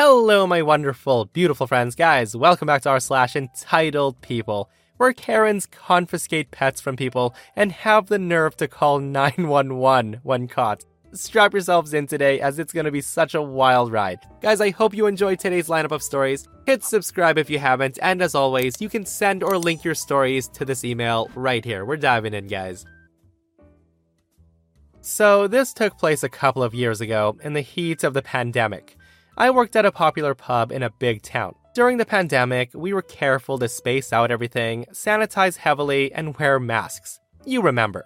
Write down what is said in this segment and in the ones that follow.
Hello, my wonderful, beautiful friends. Guys, welcome back to r slash entitled people, where Karens confiscate pets from people and have the nerve to call 911 when caught. Strap yourselves in today as it's going to be such a wild ride. Guys, I hope you enjoyed today's lineup of stories. Hit subscribe if you haven't, and as always, you can send or link your stories to this email right here. We're diving in, guys. So, this took place a couple of years ago in the heat of the pandemic. I worked at a popular pub in a big town. During the pandemic, we were careful to space out everything, sanitize heavily, and wear masks. You remember.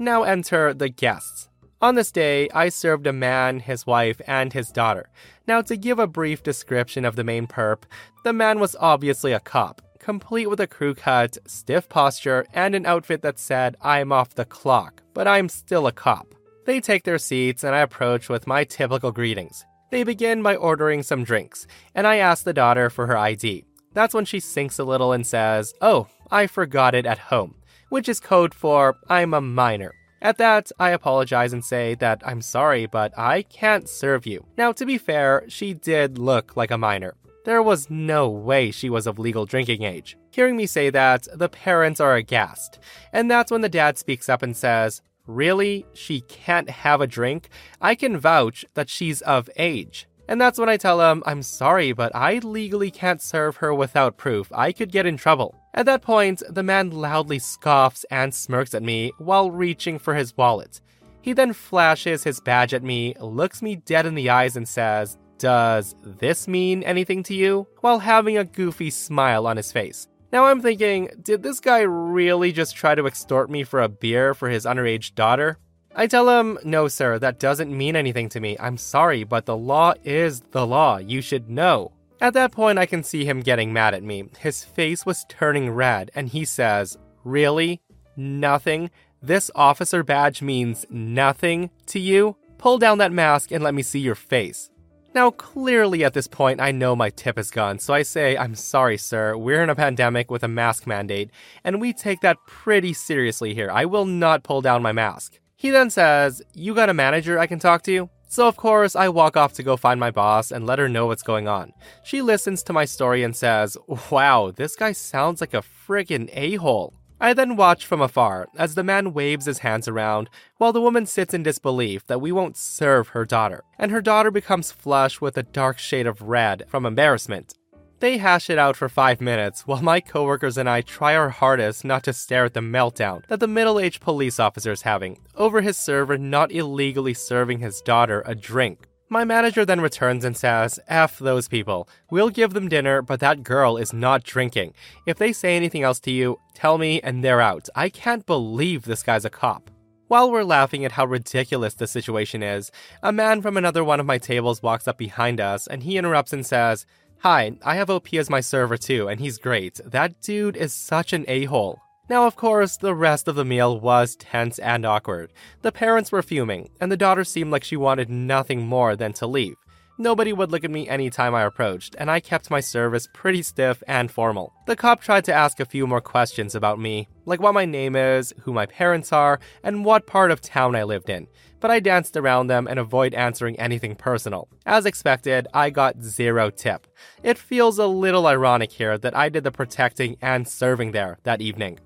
Now enter the guests. On this day, I served a man, his wife, and his daughter. Now, to give a brief description of the main perp, the man was obviously a cop, complete with a crew cut, stiff posture, and an outfit that said, I'm off the clock, but I'm still a cop. They take their seats, and I approach with my typical greetings. They begin by ordering some drinks, and I ask the daughter for her ID. That's when she sinks a little and says, Oh, I forgot it at home, which is code for I'm a minor. At that, I apologize and say that I'm sorry, but I can't serve you. Now, to be fair, she did look like a minor. There was no way she was of legal drinking age. Hearing me say that, the parents are aghast. And that's when the dad speaks up and says, Really? She can't have a drink? I can vouch that she's of age. And that's when I tell him, I'm sorry, but I legally can't serve her without proof. I could get in trouble. At that point, the man loudly scoffs and smirks at me while reaching for his wallet. He then flashes his badge at me, looks me dead in the eyes, and says, Does this mean anything to you? while having a goofy smile on his face. Now I'm thinking, did this guy really just try to extort me for a beer for his underage daughter? I tell him, no, sir, that doesn't mean anything to me. I'm sorry, but the law is the law. You should know. At that point, I can see him getting mad at me. His face was turning red, and he says, Really? Nothing? This officer badge means nothing to you? Pull down that mask and let me see your face. Now, clearly at this point, I know my tip is gone, so I say, I'm sorry, sir. We're in a pandemic with a mask mandate, and we take that pretty seriously here. I will not pull down my mask. He then says, You got a manager I can talk to? So, of course, I walk off to go find my boss and let her know what's going on. She listens to my story and says, Wow, this guy sounds like a friggin' a hole. I then watch from afar as the man waves his hands around while the woman sits in disbelief that we won't serve her daughter, and her daughter becomes flushed with a dark shade of red from embarrassment. They hash it out for five minutes while my coworkers and I try our hardest not to stare at the meltdown that the middle aged police officer is having over his server not illegally serving his daughter a drink. My manager then returns and says, F those people. We'll give them dinner, but that girl is not drinking. If they say anything else to you, tell me and they're out. I can't believe this guy's a cop. While we're laughing at how ridiculous the situation is, a man from another one of my tables walks up behind us and he interrupts and says, Hi, I have OP as my server too, and he's great. That dude is such an a hole. Now, of course, the rest of the meal was tense and awkward. The parents were fuming, and the daughter seemed like she wanted nothing more than to leave. Nobody would look at me any time I approached, and I kept my service pretty stiff and formal. The cop tried to ask a few more questions about me, like what my name is, who my parents are, and what part of town I lived in but I danced around them and avoid answering anything personal. As expected, I got zero tip. It feels a little ironic here that I did the protecting and serving there that evening.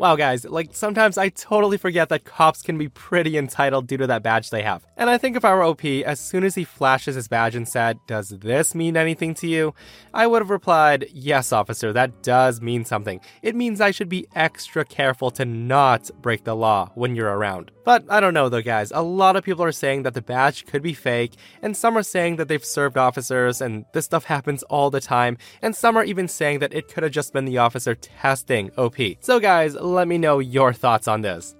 Wow, guys, like sometimes I totally forget that cops can be pretty entitled due to that badge they have. And I think if I were OP, as soon as he flashes his badge and said, Does this mean anything to you? I would have replied, Yes, officer, that does mean something. It means I should be extra careful to not break the law when you're around. But I don't know though, guys. A lot of people are saying that the badge could be fake, and some are saying that they've served officers and this stuff happens all the time, and some are even saying that it could have just been the officer testing OP. So, guys, let me know your thoughts on this.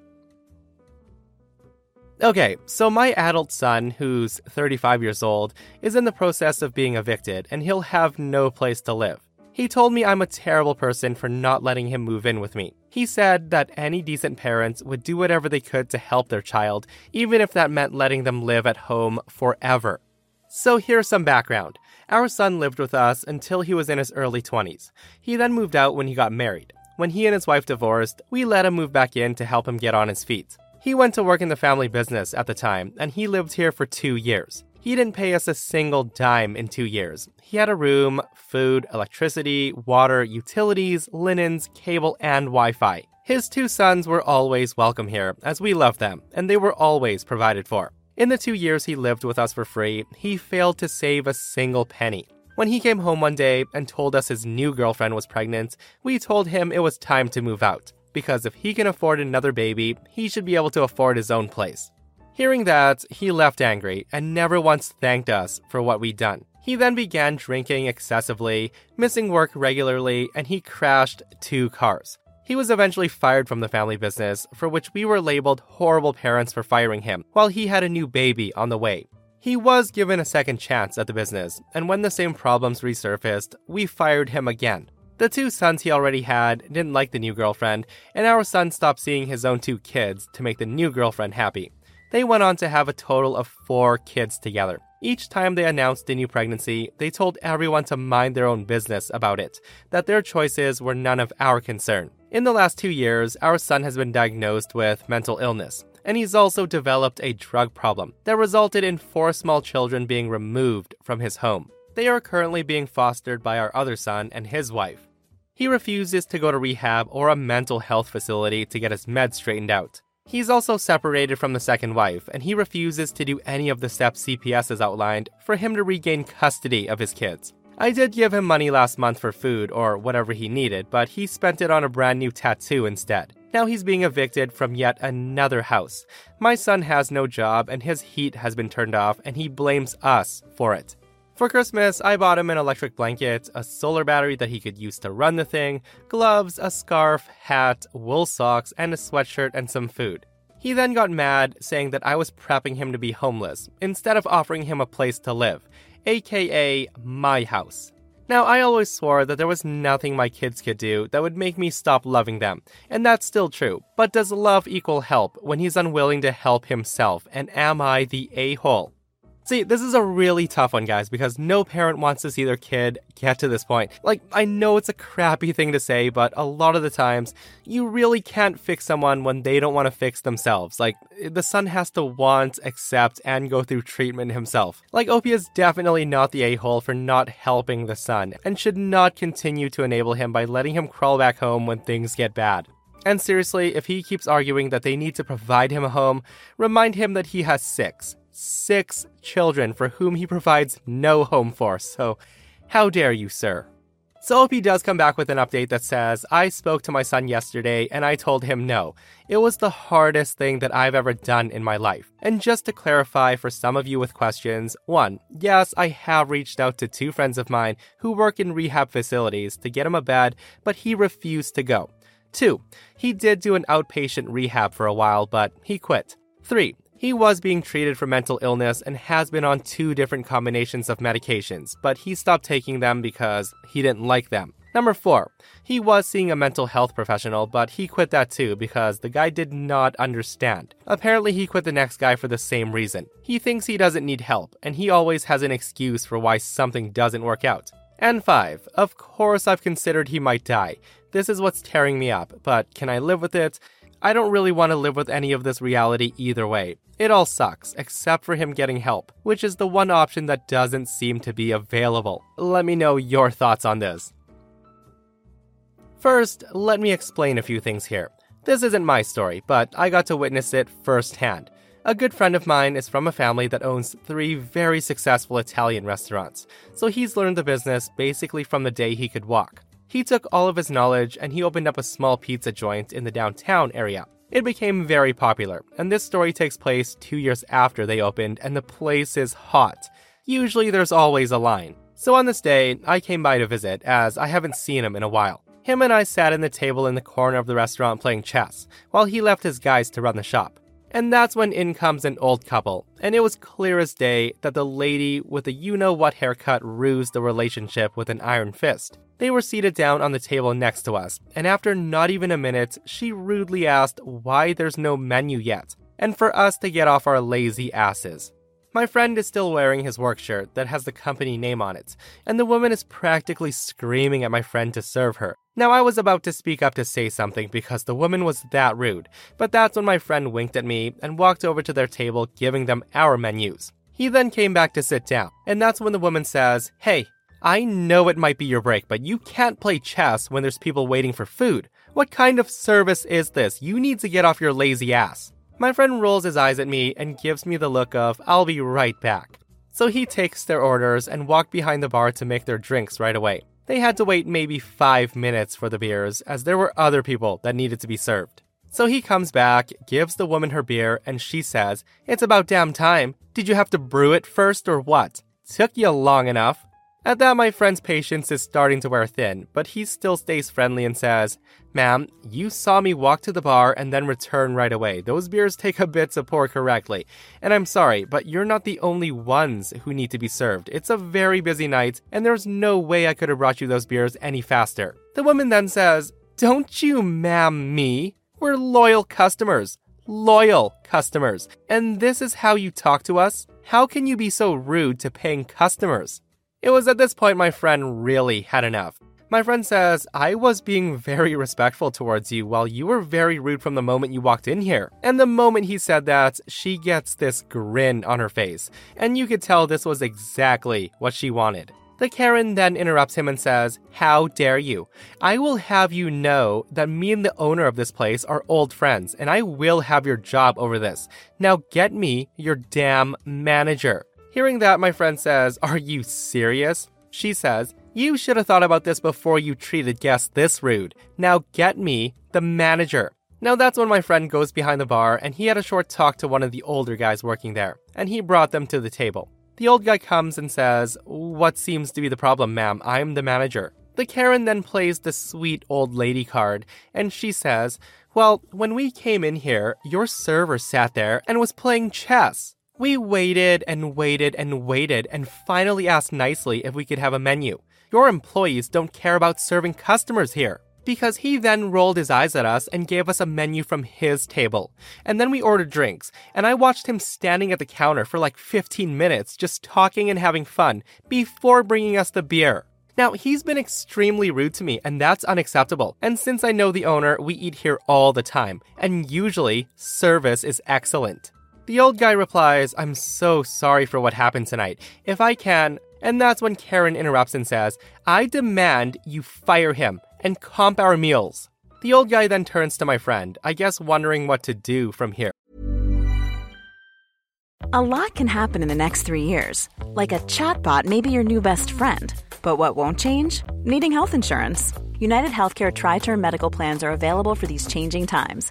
Okay, so my adult son, who's 35 years old, is in the process of being evicted and he'll have no place to live. He told me I'm a terrible person for not letting him move in with me. He said that any decent parents would do whatever they could to help their child, even if that meant letting them live at home forever. So here's some background. Our son lived with us until he was in his early 20s. He then moved out when he got married. When he and his wife divorced, we let him move back in to help him get on his feet. He went to work in the family business at the time, and he lived here for two years. He didn't pay us a single dime in two years. He had a room, food, electricity, water, utilities, linens, cable, and Wi Fi. His two sons were always welcome here, as we loved them, and they were always provided for. In the two years he lived with us for free, he failed to save a single penny. When he came home one day and told us his new girlfriend was pregnant, we told him it was time to move out because if he can afford another baby, he should be able to afford his own place. Hearing that, he left angry and never once thanked us for what we'd done. He then began drinking excessively, missing work regularly, and he crashed two cars. He was eventually fired from the family business, for which we were labeled horrible parents for firing him, while he had a new baby on the way. He was given a second chance at the business, and when the same problems resurfaced, we fired him again. The two sons he already had didn't like the new girlfriend, and our son stopped seeing his own two kids to make the new girlfriend happy. They went on to have a total of four kids together. Each time they announced a new pregnancy, they told everyone to mind their own business about it, that their choices were none of our concern. In the last two years, our son has been diagnosed with mental illness, and he's also developed a drug problem that resulted in four small children being removed from his home. They are currently being fostered by our other son and his wife. He refuses to go to rehab or a mental health facility to get his meds straightened out. He's also separated from the second wife, and he refuses to do any of the steps CPS has outlined for him to regain custody of his kids. I did give him money last month for food or whatever he needed, but he spent it on a brand new tattoo instead. Now he's being evicted from yet another house. My son has no job and his heat has been turned off, and he blames us for it. For Christmas, I bought him an electric blanket, a solar battery that he could use to run the thing, gloves, a scarf, hat, wool socks, and a sweatshirt and some food. He then got mad, saying that I was prepping him to be homeless, instead of offering him a place to live, aka my house. Now, I always swore that there was nothing my kids could do that would make me stop loving them, and that's still true. But does love equal help when he's unwilling to help himself, and am I the a hole? See, this is a really tough one, guys, because no parent wants to see their kid get to this point. Like, I know it's a crappy thing to say, but a lot of the times, you really can't fix someone when they don't want to fix themselves. Like, the son has to want, accept, and go through treatment himself. Like, OP is definitely not the a hole for not helping the son, and should not continue to enable him by letting him crawl back home when things get bad. And seriously, if he keeps arguing that they need to provide him a home, remind him that he has six six children for whom he provides no home for, so how dare you, sir? So OP does come back with an update that says, I spoke to my son yesterday and I told him no. It was the hardest thing that I've ever done in my life. And just to clarify for some of you with questions, one, yes, I have reached out to two friends of mine who work in rehab facilities to get him a bed, but he refused to go. Two, he did do an outpatient rehab for a while, but he quit. Three, he was being treated for mental illness and has been on two different combinations of medications, but he stopped taking them because he didn't like them. Number 4. He was seeing a mental health professional, but he quit that too because the guy did not understand. Apparently, he quit the next guy for the same reason. He thinks he doesn't need help, and he always has an excuse for why something doesn't work out. And 5. Of course, I've considered he might die. This is what's tearing me up, but can I live with it? I don't really want to live with any of this reality either way. It all sucks, except for him getting help, which is the one option that doesn't seem to be available. Let me know your thoughts on this. First, let me explain a few things here. This isn't my story, but I got to witness it firsthand. A good friend of mine is from a family that owns three very successful Italian restaurants, so he's learned the business basically from the day he could walk. He took all of his knowledge and he opened up a small pizza joint in the downtown area. It became very popular, and this story takes place two years after they opened, and the place is hot. Usually there's always a line. So on this day, I came by to visit, as I haven't seen him in a while. Him and I sat in the table in the corner of the restaurant playing chess, while he left his guys to run the shop. And that's when in comes an old couple, and it was clear as day that the lady with the you know what haircut rused the relationship with an iron fist. They were seated down on the table next to us, and after not even a minute, she rudely asked why there's no menu yet, and for us to get off our lazy asses. My friend is still wearing his work shirt that has the company name on it, and the woman is practically screaming at my friend to serve her. Now, I was about to speak up to say something because the woman was that rude, but that's when my friend winked at me and walked over to their table, giving them our menus. He then came back to sit down, and that's when the woman says, Hey, I know it might be your break, but you can't play chess when there's people waiting for food. What kind of service is this? You need to get off your lazy ass. My friend rolls his eyes at me and gives me the look of, I'll be right back. So he takes their orders and walked behind the bar to make their drinks right away. They had to wait maybe five minutes for the beers, as there were other people that needed to be served. So he comes back, gives the woman her beer, and she says, It's about damn time. Did you have to brew it first or what? Took you long enough. At that, my friend's patience is starting to wear thin, but he still stays friendly and says, Ma'am, you saw me walk to the bar and then return right away. Those beers take a bit to pour correctly. And I'm sorry, but you're not the only ones who need to be served. It's a very busy night, and there's no way I could have brought you those beers any faster. The woman then says, Don't you ma'am me. We're loyal customers. Loyal customers. And this is how you talk to us? How can you be so rude to paying customers? It was at this point my friend really had enough. My friend says, I was being very respectful towards you while you were very rude from the moment you walked in here. And the moment he said that, she gets this grin on her face. And you could tell this was exactly what she wanted. The Karen then interrupts him and says, How dare you? I will have you know that me and the owner of this place are old friends, and I will have your job over this. Now get me your damn manager. Hearing that, my friend says, Are you serious? She says, You should have thought about this before you treated guests this rude. Now get me the manager. Now that's when my friend goes behind the bar and he had a short talk to one of the older guys working there, and he brought them to the table. The old guy comes and says, What seems to be the problem, ma'am? I'm the manager. The Karen then plays the sweet old lady card, and she says, Well, when we came in here, your server sat there and was playing chess. We waited and waited and waited and finally asked nicely if we could have a menu. Your employees don't care about serving customers here. Because he then rolled his eyes at us and gave us a menu from his table. And then we ordered drinks, and I watched him standing at the counter for like 15 minutes just talking and having fun before bringing us the beer. Now, he's been extremely rude to me, and that's unacceptable. And since I know the owner, we eat here all the time, and usually, service is excellent. The old guy replies, I'm so sorry for what happened tonight. If I can. And that's when Karen interrupts and says, I demand you fire him and comp our meals. The old guy then turns to my friend, I guess wondering what to do from here. A lot can happen in the next three years. Like a chatbot may be your new best friend. But what won't change? Needing health insurance. United Healthcare Tri Term Medical Plans are available for these changing times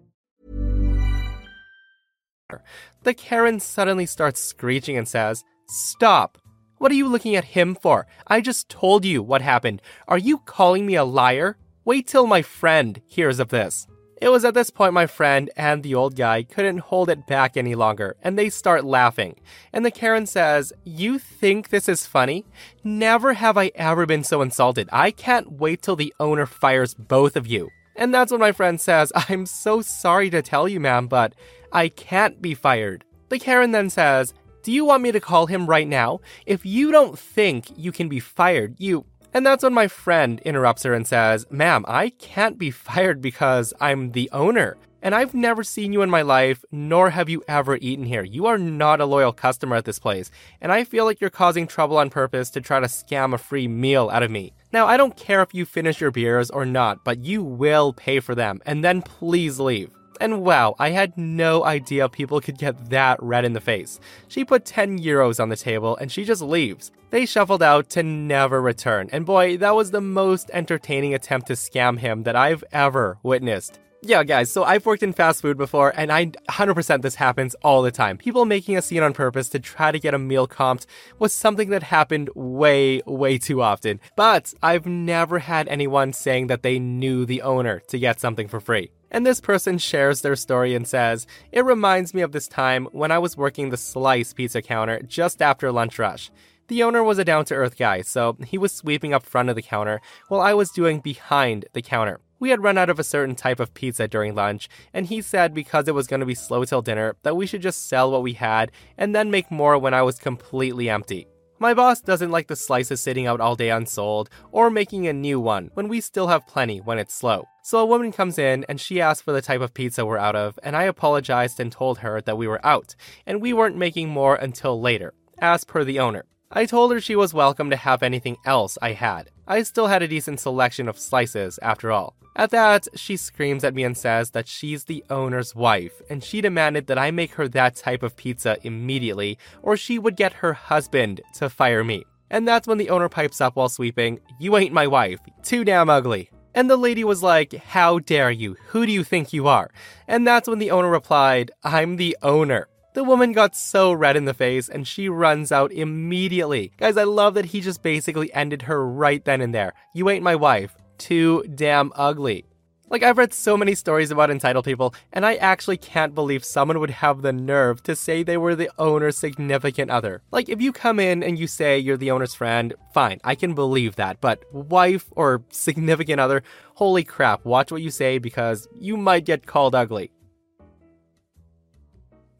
The Karen suddenly starts screeching and says, Stop! What are you looking at him for? I just told you what happened. Are you calling me a liar? Wait till my friend hears of this. It was at this point my friend and the old guy couldn't hold it back any longer, and they start laughing. And the Karen says, You think this is funny? Never have I ever been so insulted. I can't wait till the owner fires both of you. And that's when my friend says, I'm so sorry to tell you, ma'am, but I can't be fired. The Karen then says, Do you want me to call him right now? If you don't think you can be fired, you And that's when my friend interrupts her and says, Ma'am, I can't be fired because I'm the owner. And I've never seen you in my life, nor have you ever eaten here. You are not a loyal customer at this place, and I feel like you're causing trouble on purpose to try to scam a free meal out of me. Now, I don't care if you finish your beers or not, but you will pay for them, and then please leave. And wow, I had no idea people could get that red in the face. She put 10 euros on the table and she just leaves. They shuffled out to never return, and boy, that was the most entertaining attempt to scam him that I've ever witnessed. Yeah, guys, so I've worked in fast food before, and I 100% this happens all the time. People making a scene on purpose to try to get a meal comped was something that happened way, way too often. But I've never had anyone saying that they knew the owner to get something for free. And this person shares their story and says, It reminds me of this time when I was working the slice pizza counter just after lunch rush. The owner was a down to earth guy, so he was sweeping up front of the counter while I was doing behind the counter. We had run out of a certain type of pizza during lunch, and he said because it was going to be slow till dinner that we should just sell what we had and then make more when I was completely empty. My boss doesn't like the slices sitting out all day unsold or making a new one when we still have plenty when it's slow. So a woman comes in and she asks for the type of pizza we're out of, and I apologized and told her that we were out and we weren't making more until later, as per the owner. I told her she was welcome to have anything else I had. I still had a decent selection of slices after all. At that, she screams at me and says that she's the owner's wife, and she demanded that I make her that type of pizza immediately, or she would get her husband to fire me. And that's when the owner pipes up while sweeping, You ain't my wife. Too damn ugly. And the lady was like, How dare you? Who do you think you are? And that's when the owner replied, I'm the owner. The woman got so red in the face and she runs out immediately. Guys, I love that he just basically ended her right then and there. You ain't my wife too damn ugly. Like, I've read so many stories about entitled people, and I actually can't believe someone would have the nerve to say they were the owner's significant other. Like, if you come in and you say you're the owner's friend, fine, I can believe that. But wife or significant other, holy crap, watch what you say because you might get called ugly.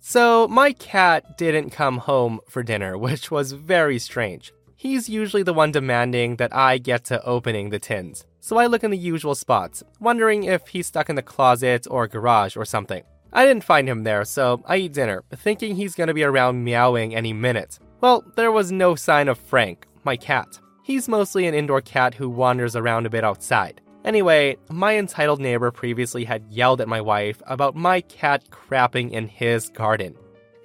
So, my cat didn't come home for dinner, which was very strange. He's usually the one demanding that I get to opening the tins so I look in the usual spots, wondering if he's stuck in the closet or garage or something. I didn't find him there, so I eat dinner, thinking he's gonna be around meowing any minute. Well, there was no sign of Frank, my cat. He's mostly an indoor cat who wanders around a bit outside. Anyway, my entitled neighbor previously had yelled at my wife about my cat crapping in his garden.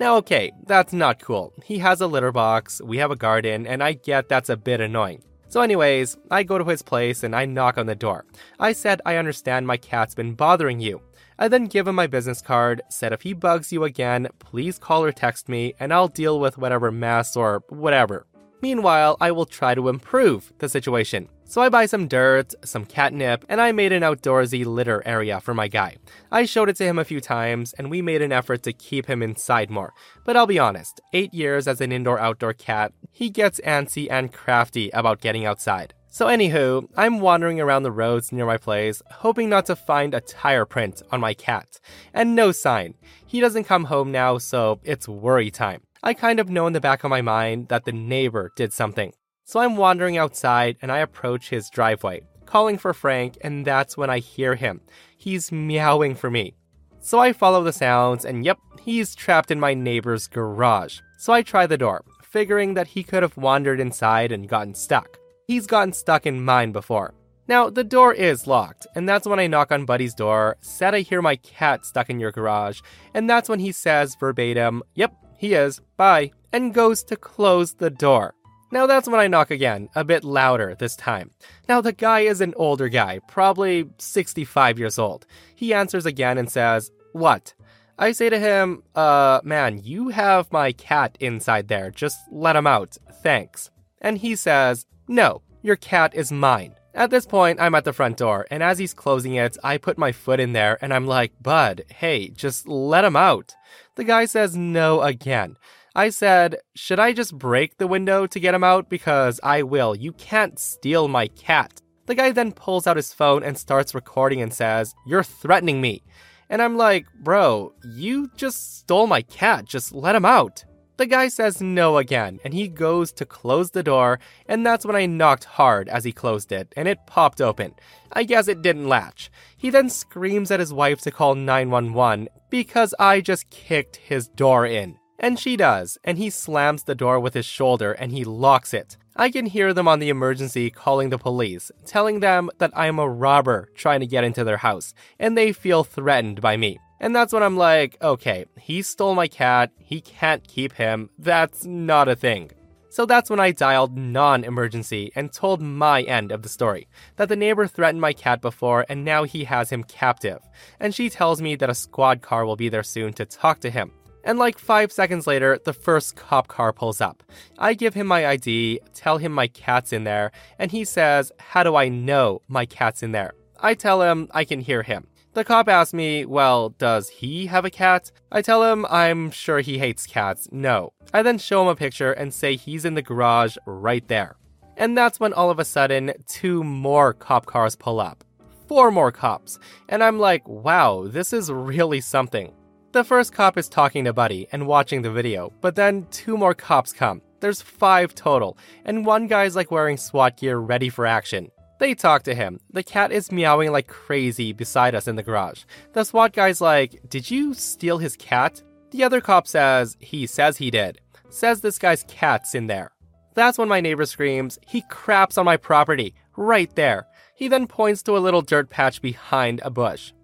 Now, okay, that's not cool. He has a litter box, we have a garden, and I get that's a bit annoying. So, anyways, I go to his place and I knock on the door. I said, I understand my cat's been bothering you. I then give him my business card, said if he bugs you again, please call or text me and I'll deal with whatever mess or whatever. Meanwhile, I will try to improve the situation. So I buy some dirt, some catnip, and I made an outdoorsy litter area for my guy. I showed it to him a few times, and we made an effort to keep him inside more. But I'll be honest, eight years as an indoor outdoor cat, he gets antsy and crafty about getting outside. So, anywho, I'm wandering around the roads near my place, hoping not to find a tire print on my cat. And no sign. He doesn't come home now, so it's worry time. I kind of know in the back of my mind that the neighbor did something. So I'm wandering outside and I approach his driveway, calling for Frank, and that's when I hear him. He's meowing for me. So I follow the sounds, and yep, he's trapped in my neighbor's garage. So I try the door, figuring that he could have wandered inside and gotten stuck. He's gotten stuck in mine before. Now, the door is locked, and that's when I knock on Buddy's door, said I hear my cat stuck in your garage, and that's when he says verbatim, Yep, he is, bye, and goes to close the door. Now that's when I knock again, a bit louder this time. Now the guy is an older guy, probably 65 years old. He answers again and says, What? I say to him, Uh, man, you have my cat inside there. Just let him out. Thanks. And he says, No, your cat is mine. At this point, I'm at the front door, and as he's closing it, I put my foot in there and I'm like, Bud, hey, just let him out. The guy says no again. I said, Should I just break the window to get him out? Because I will. You can't steal my cat. The guy then pulls out his phone and starts recording and says, You're threatening me. And I'm like, Bro, you just stole my cat. Just let him out. The guy says no again, and he goes to close the door, and that's when I knocked hard as he closed it, and it popped open. I guess it didn't latch. He then screams at his wife to call 911 because I just kicked his door in. And she does, and he slams the door with his shoulder and he locks it. I can hear them on the emergency calling the police, telling them that I'm a robber trying to get into their house, and they feel threatened by me. And that's when I'm like, okay, he stole my cat, he can't keep him, that's not a thing. So that's when I dialed non emergency and told my end of the story that the neighbor threatened my cat before and now he has him captive. And she tells me that a squad car will be there soon to talk to him. And like five seconds later, the first cop car pulls up. I give him my ID, tell him my cat's in there, and he says, How do I know my cat's in there? I tell him I can hear him. The cop asks me, well, does he have a cat? I tell him I'm sure he hates cats. No. I then show him a picture and say he's in the garage right there. And that's when all of a sudden, two more cop cars pull up. Four more cops. And I'm like, wow, this is really something. The first cop is talking to Buddy and watching the video, but then two more cops come. There's five total, and one guy's like wearing SWAT gear ready for action. They talk to him. The cat is meowing like crazy beside us in the garage. The SWAT guy's like, Did you steal his cat? The other cop says, He says he did. Says this guy's cat's in there. That's when my neighbor screams, He craps on my property, right there. He then points to a little dirt patch behind a bush.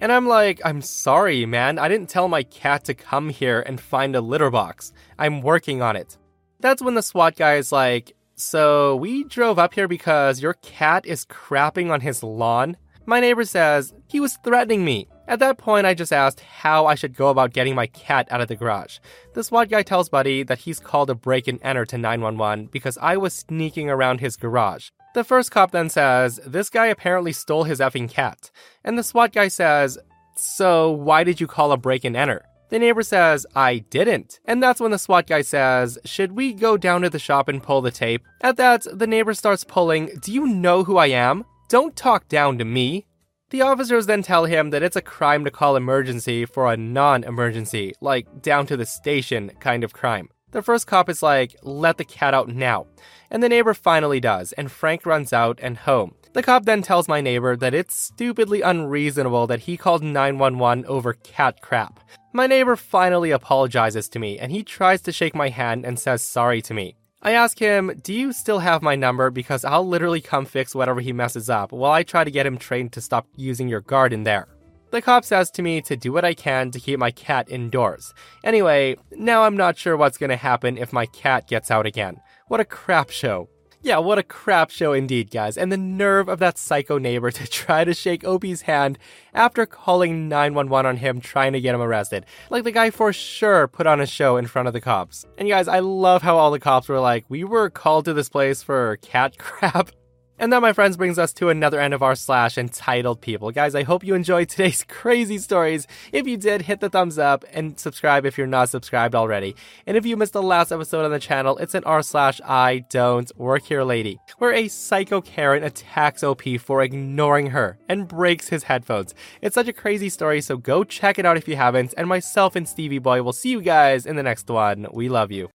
And I'm like, I'm sorry, man. I didn't tell my cat to come here and find a litter box. I'm working on it. That's when the SWAT guy is like, so we drove up here because your cat is crapping on his lawn. My neighbor says he was threatening me. At that point, I just asked how I should go about getting my cat out of the garage. The SWAT guy tells Buddy that he's called a break and enter to 911 because I was sneaking around his garage. The first cop then says, This guy apparently stole his effing cat. And the SWAT guy says, So why did you call a break and enter? The neighbor says, I didn't. And that's when the SWAT guy says, Should we go down to the shop and pull the tape? At that, the neighbor starts pulling, Do you know who I am? Don't talk down to me. The officers then tell him that it's a crime to call emergency for a non emergency, like down to the station kind of crime. The first cop is like, Let the cat out now. And the neighbor finally does, and Frank runs out and home. The cop then tells my neighbor that it's stupidly unreasonable that he called 911 over cat crap. My neighbor finally apologizes to me and he tries to shake my hand and says sorry to me. I ask him, Do you still have my number? Because I'll literally come fix whatever he messes up while I try to get him trained to stop using your garden there. The cop says to me to do what I can to keep my cat indoors. Anyway, now I'm not sure what's gonna happen if my cat gets out again. What a crap show. Yeah, what a crap show indeed, guys. And the nerve of that psycho neighbor to try to shake OP's hand after calling 911 on him trying to get him arrested. Like the guy for sure put on a show in front of the cops. And guys, I love how all the cops were like, we were called to this place for cat crap. And that, my friends, brings us to another end of r slash entitled people. Guys, I hope you enjoyed today's crazy stories. If you did, hit the thumbs up and subscribe if you're not subscribed already. And if you missed the last episode on the channel, it's an r slash I don't work here lady, where a psycho Karen attacks OP for ignoring her and breaks his headphones. It's such a crazy story, so go check it out if you haven't. And myself and Stevie Boy will see you guys in the next one. We love you.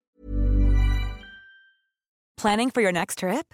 Planning for your next trip?